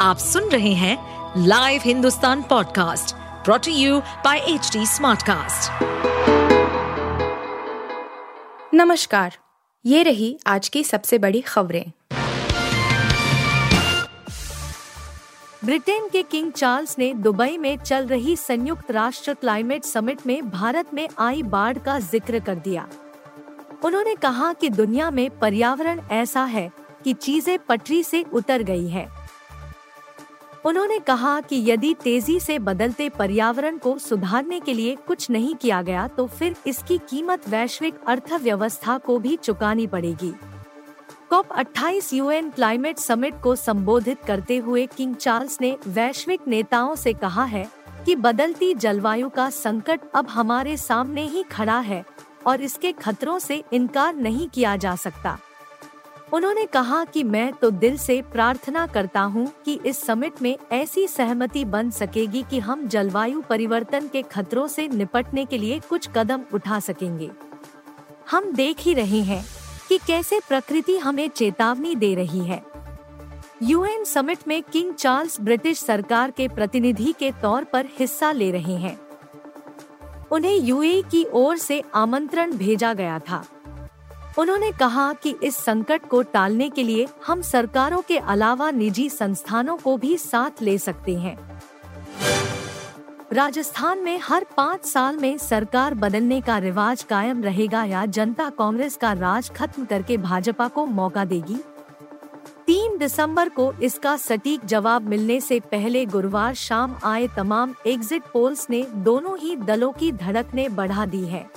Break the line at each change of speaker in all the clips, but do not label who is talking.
आप सुन रहे हैं live Hindustan podcast brought to you by H Smartcast.
नमस्कार, ये रही आज की सबसे बड़ी खबरें।
ब्रिटेन के किंग चार्ल्स ने दुबई में चल रही संयुक्त राष्ट्र क्लाइमेट समिट में भारत में आई बाढ़ का ज़िक्र कर दिया। उन्होंने कहा कि दुनिया में पर्यावरण ऐसा है कि चीज़ें पटरी से उतर गई है। उन्होंने कहा कि यदि तेज़ी से बदलते पर्यावरण को सुधारने के लिए कुछ नहीं किया गया तो फिर इसकी कीमत वैश्विक अर्थव्यवस्था को भी चुकानी पड़ेगी। कॉप 28 यूएन क्लाइमेट समिट को संबोधित करते हुए किंग चार्ल्स ने वैश्विक नेताओं से कहा है कि बदलती जलवायु का संकट अब हमारे सामने ही खड़ा है और इसके खतरों से इनकार नहीं किया जा सकता। उन्होंने कहा कि मैं तो दिल से प्रार्थना करता हूँ कि इस समिट में ऐसी सहमति बन सकेगी कि हम जलवायु परिवर्तन के खतरों से निपटने के लिए कुछ कदम उठा सकेंगे। हम देख ही रहे हैं कि कैसे प्रकृति हमें चेतावनी दे रही है। यूएन समिट में किंग चार्ल्स ब्रिटिश सरकार के प्रतिनिधि के तौर पर हिस्सा ले रहे हैं। उन्हें यूएई की ओर से आमंत्रण भेजा गया था। उन्होंने कहा कि इस संकट को टालने के लिए हम सरकारों के अलावा निजी संस्थानों को भी साथ ले सकते हैं। राजस्थान में हर पाँच साल में सरकार बदलने का रिवाज कायम रहेगा या जनता कांग्रेस का राज खत्म करके भाजपा को मौका देगी? तीन दिसंबर को इसका सटीक जवाब मिलने से पहले गुरुवार शाम आए तमाम एग्जिट पोल्स ने दोनों ही दलों की धड़कने बढ़ा दी है।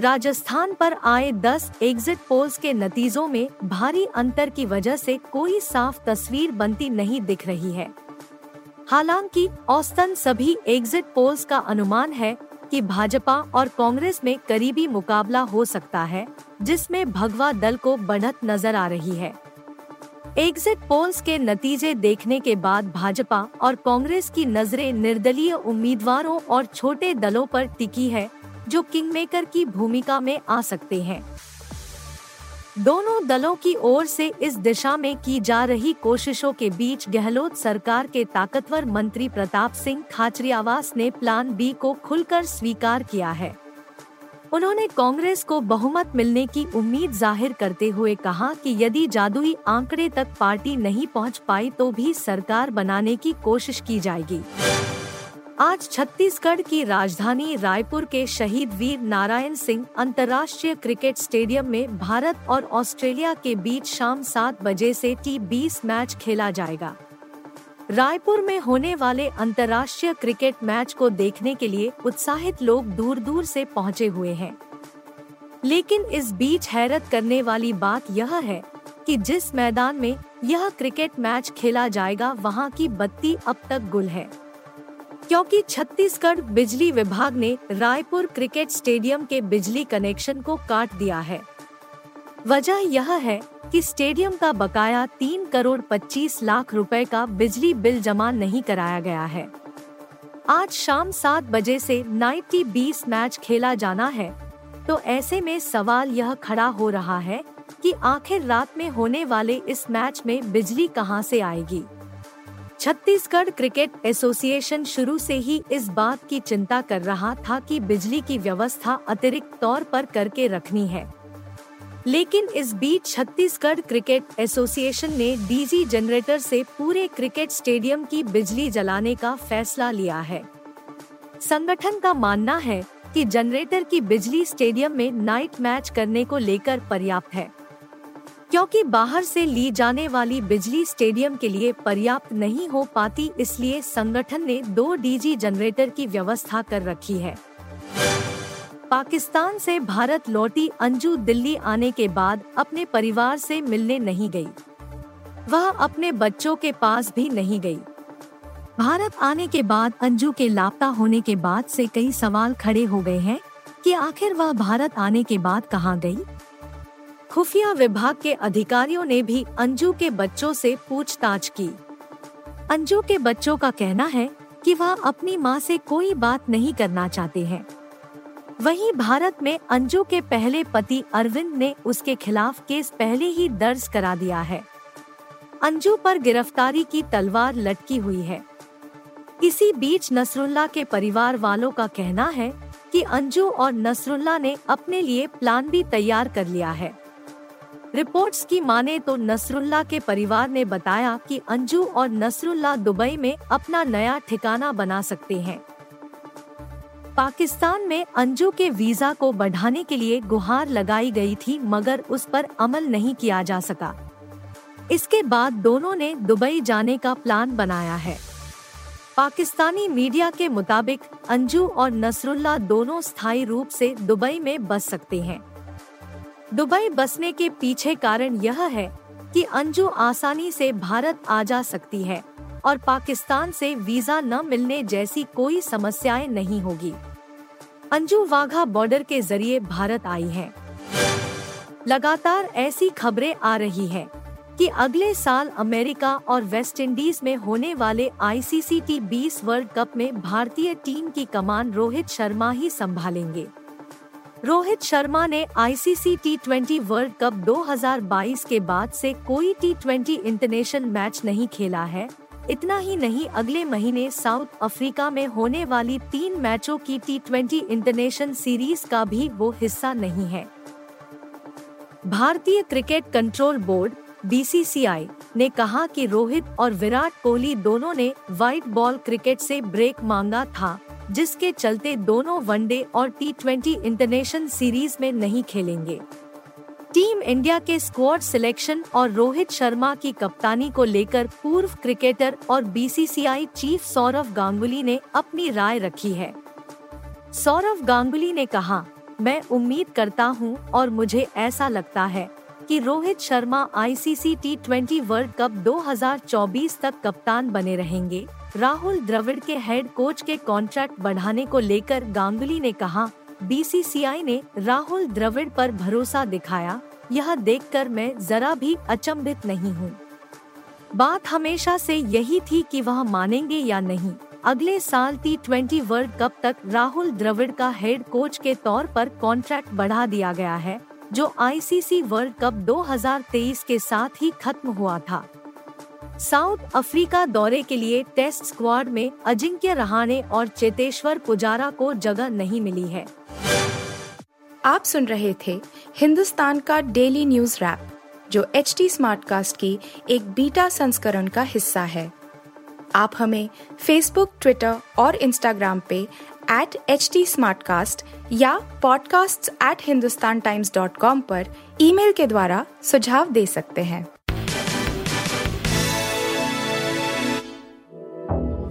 राजस्थान पर आए 10 एग्जिट पोल्स के नतीजों में भारी अंतर की वजह से कोई साफ़ तस्वीर बनती नहीं दिख रही है। हालाँकि औसतन सभी एग्जिट पोल्स का अनुमान है कि भाजपा और कांग्रेस में करीबी मुकाबला हो सकता है, जिसमें भगवा दल को बढ़त नज़र आ रही है। एग्जिट पोल्स के नतीजे देखने के बाद भाजपा और कांग्रेस की नज़रें निर्दलीय उम्मीदवारों और छोटे दलों पर टिकी है जो किंगमेकर की भूमिका में आ सकते हैं। दोनों दलों की ओर से इस दिशा में की जा रही कोशिशों के बीच गहलोत सरकार के ताकतवर मंत्री प्रताप सिंह खाचरियावास ने प्लान बी को खुलकर स्वीकार किया है। उन्होंने कांग्रेस को बहुमत मिलने की उम्मीद ज़ाहिर करते हुए कहा कि यदि जादुई आंकड़े तक पार्टी नहीं पहुँच पाई तो भी सरकार बनाने की कोशिश की जाएगी। आज छत्तीसगढ़ की राजधानी रायपुर के शहीद वीर नारायण सिंह अंतर्राष्ट्रीय क्रिकेट स्टेडियम में भारत और ऑस्ट्रेलिया के बीच शाम सात बजे से टी बीस मैच खेला जाएगा। रायपुर में होने वाले अंतर्राष्ट्रीय क्रिकेट मैच को देखने के लिए उत्साहित लोग दूर दूर से पहुँचे हुए हैं। लेकिन इस बीच हैरत करने वाली बात यह है कि जिस मैदान में यह क्रिकेट मैच खेला जाएगा, वहाँ की बत्ती अब तक गुल है। क्योंकि छत्तीसगढ़ बिजली विभाग ने रायपुर क्रिकेट स्टेडियम के बिजली कनेक्शन को काट दिया है। वजह यह है कि स्टेडियम का बकाया तीन करोड़ पच्चीस लाख रुपए का बिजली बिल जमा नहीं कराया गया है। आज शाम सात बजे से नाइटी बीस मैच खेला जाना है तो ऐसे में सवाल यह खड़ा हो रहा है कि आखिर रात में होने वाले इस मैच में बिजली कहाँ से आएगी? छत्तीसगढ़ क्रिकेट एसोसिएशन शुरू से ही इस बात की चिंता कर रहा था कि बिजली की व्यवस्था अतिरिक्त तौर पर करके रखनी है। लेकिन इस बीच छत्तीसगढ़ क्रिकेट एसोसिएशन ने डीजी जनरेटर से पूरे क्रिकेट स्टेडियम की बिजली जलाने का फैसला लिया है। संगठन का मानना है कि जनरेटर की बिजली स्टेडियम में नाइट मैच करने को लेकर पर्याप्त है। क्योंकि बाहर से ली जाने वाली बिजली स्टेडियम के लिए पर्याप्त नहीं हो पाती, इसलिए संगठन ने दो डीजी जनरेटर की व्यवस्था कर रखी है पाकिस्तान से भारत लौटी अंजू दिल्ली आने के बाद अपने परिवार से मिलने नहीं गई। वह अपने बच्चों के पास भी नहीं गई। भारत आने के बाद अंजू के लापता होने के बाद से कई सवाल खड़े हो गए हैं कि आखिर वह भारत आने के बाद कहाँ गई? खुफिया विभाग के अधिकारियों ने भी अंजू के बच्चों से पूछताछ की। अंजू के बच्चों का कहना है कि वह अपनी माँ से कोई बात नहीं करना चाहते हैं। वहीं भारत में अंजू के पहले पति अरविंद ने उसके खिलाफ केस पहले ही दर्ज करा दिया है। अंजू पर गिरफ्तारी की तलवार लटकी हुई है। इसी बीच नसरुल्ला के परिवार वालों का कहना है कि अंजू और नसरुल्ला ने अपने लिए प्लान भी तैयार कर लिया है। रिपोर्ट्स की माने तो नसरुल्ला के परिवार ने बताया कि अंजू और नसरुल्ला दुबई में अपना नया ठिकाना बना सकते हैं। पाकिस्तान में अंजू के वीज़ा को बढ़ाने के लिए गुहार लगाई गई थी, मगर उस पर अमल नहीं किया जा सका। इसके बाद दोनों ने दुबई जाने का प्लान बनाया है। पाकिस्तानी मीडिया के मुताबिक, अंजू और नसरुल्ला दोनों स्थायी रूप से दुबई में बस सकते हैं। दुबई बसने के पीछे कारण यह है कि अंजू आसानी से भारत आ जा सकती है और पाकिस्तान से वीज़ा न मिलने जैसी कोई समस्याएँ नहीं होगी। अंजू वाघा बॉर्डर के ज़रिए भारत आई है। लगातार ऐसी खबरें आ रही है कि अगले साल अमेरिका और वेस्ट इंडीज में होने वाले आईसीसी टी बीस वर्ल्ड कप में भारतीय टीम की कमान रोहित शर्मा ही संभालेंगे। रोहित शर्मा ने ICC T twenty world cup 2022 के बाद से कोई टी ट्वेंटी इंटरनेशनल मैच नहीं खेला है। इतना ही नहीं, अगले महीने साउथ अफ्रीका में होने वाली तीन मैचों की टी ट्वेंटी इंटरनेशनल सीरीज़ का भी वो हिस्सा नहीं है। भारतीय क्रिकेट कंट्रोल बोर्ड बीसीसीआई ने कहा कि रोहित और विराट कोहली दोनों ने व्हाइट बॉल क्रिकेट से ब्रेक मांगा था। जिसके चलते दोनों वनडे और टी ट्वेंटी इंटरनेशनल सीरीज़ में नहीं खेलेंगे। टीम इंडिया के स्क्वाड सिलेक्शन और रोहित शर्मा की कप्तानी को लेकर पूर्व क्रिकेटर और बीसीसीआई चीफ सौरव गांगुली ने अपनी राय रखी है। सौरव गांगुली ने कहा, मैं उम्मीद करता हूँ और मुझे ऐसा लगता है कि Rohit Sharma ICC T twenty world cup 2024 तक कप्तान बने रहेंगे। राहुल द्रविड़ के हेड कोच के कॉन्ट्रैक्ट बढ़ाने को लेकर गांगुली ने कहा बीसीसीआई ने राहुल द्रविड़ पर भरोसा दिखाया। यह देखकर मैं जरा भी अचंभित नहीं हूँ। बात हमेशा से यही थी कि वह मानेंगे या नहीं। अगले साल टी ट्वेंटी वर्ल्ड कप तक राहुल द्रविड़ का हेड कोच के तौर पर कॉन्ट्रैक्ट बढ़ा दिया गया है, जो आईसीसी वर्ल्ड कप 2023 के साथ ही खत्म हुआ था। साउथ अफ्रीका दौरे के लिए टेस्ट स्क्वाड में अजिंक्य रहाणे और चेतेश्वर पुजारा को जगह नहीं मिली है।
आप सुन रहे थे हिंदुस्तान का डेली न्यूज़ रैप, जो एच टी स्मार्टकास्ट की एक बीटा संस्करण का हिस्सा है। आप हमें फेसबुक ट्विटर और इंस्टाग्राम पे एट एच टी या podcasts@hindustantimes.com पर ईमेल के द्वारा सुझाव दे सकते हैं।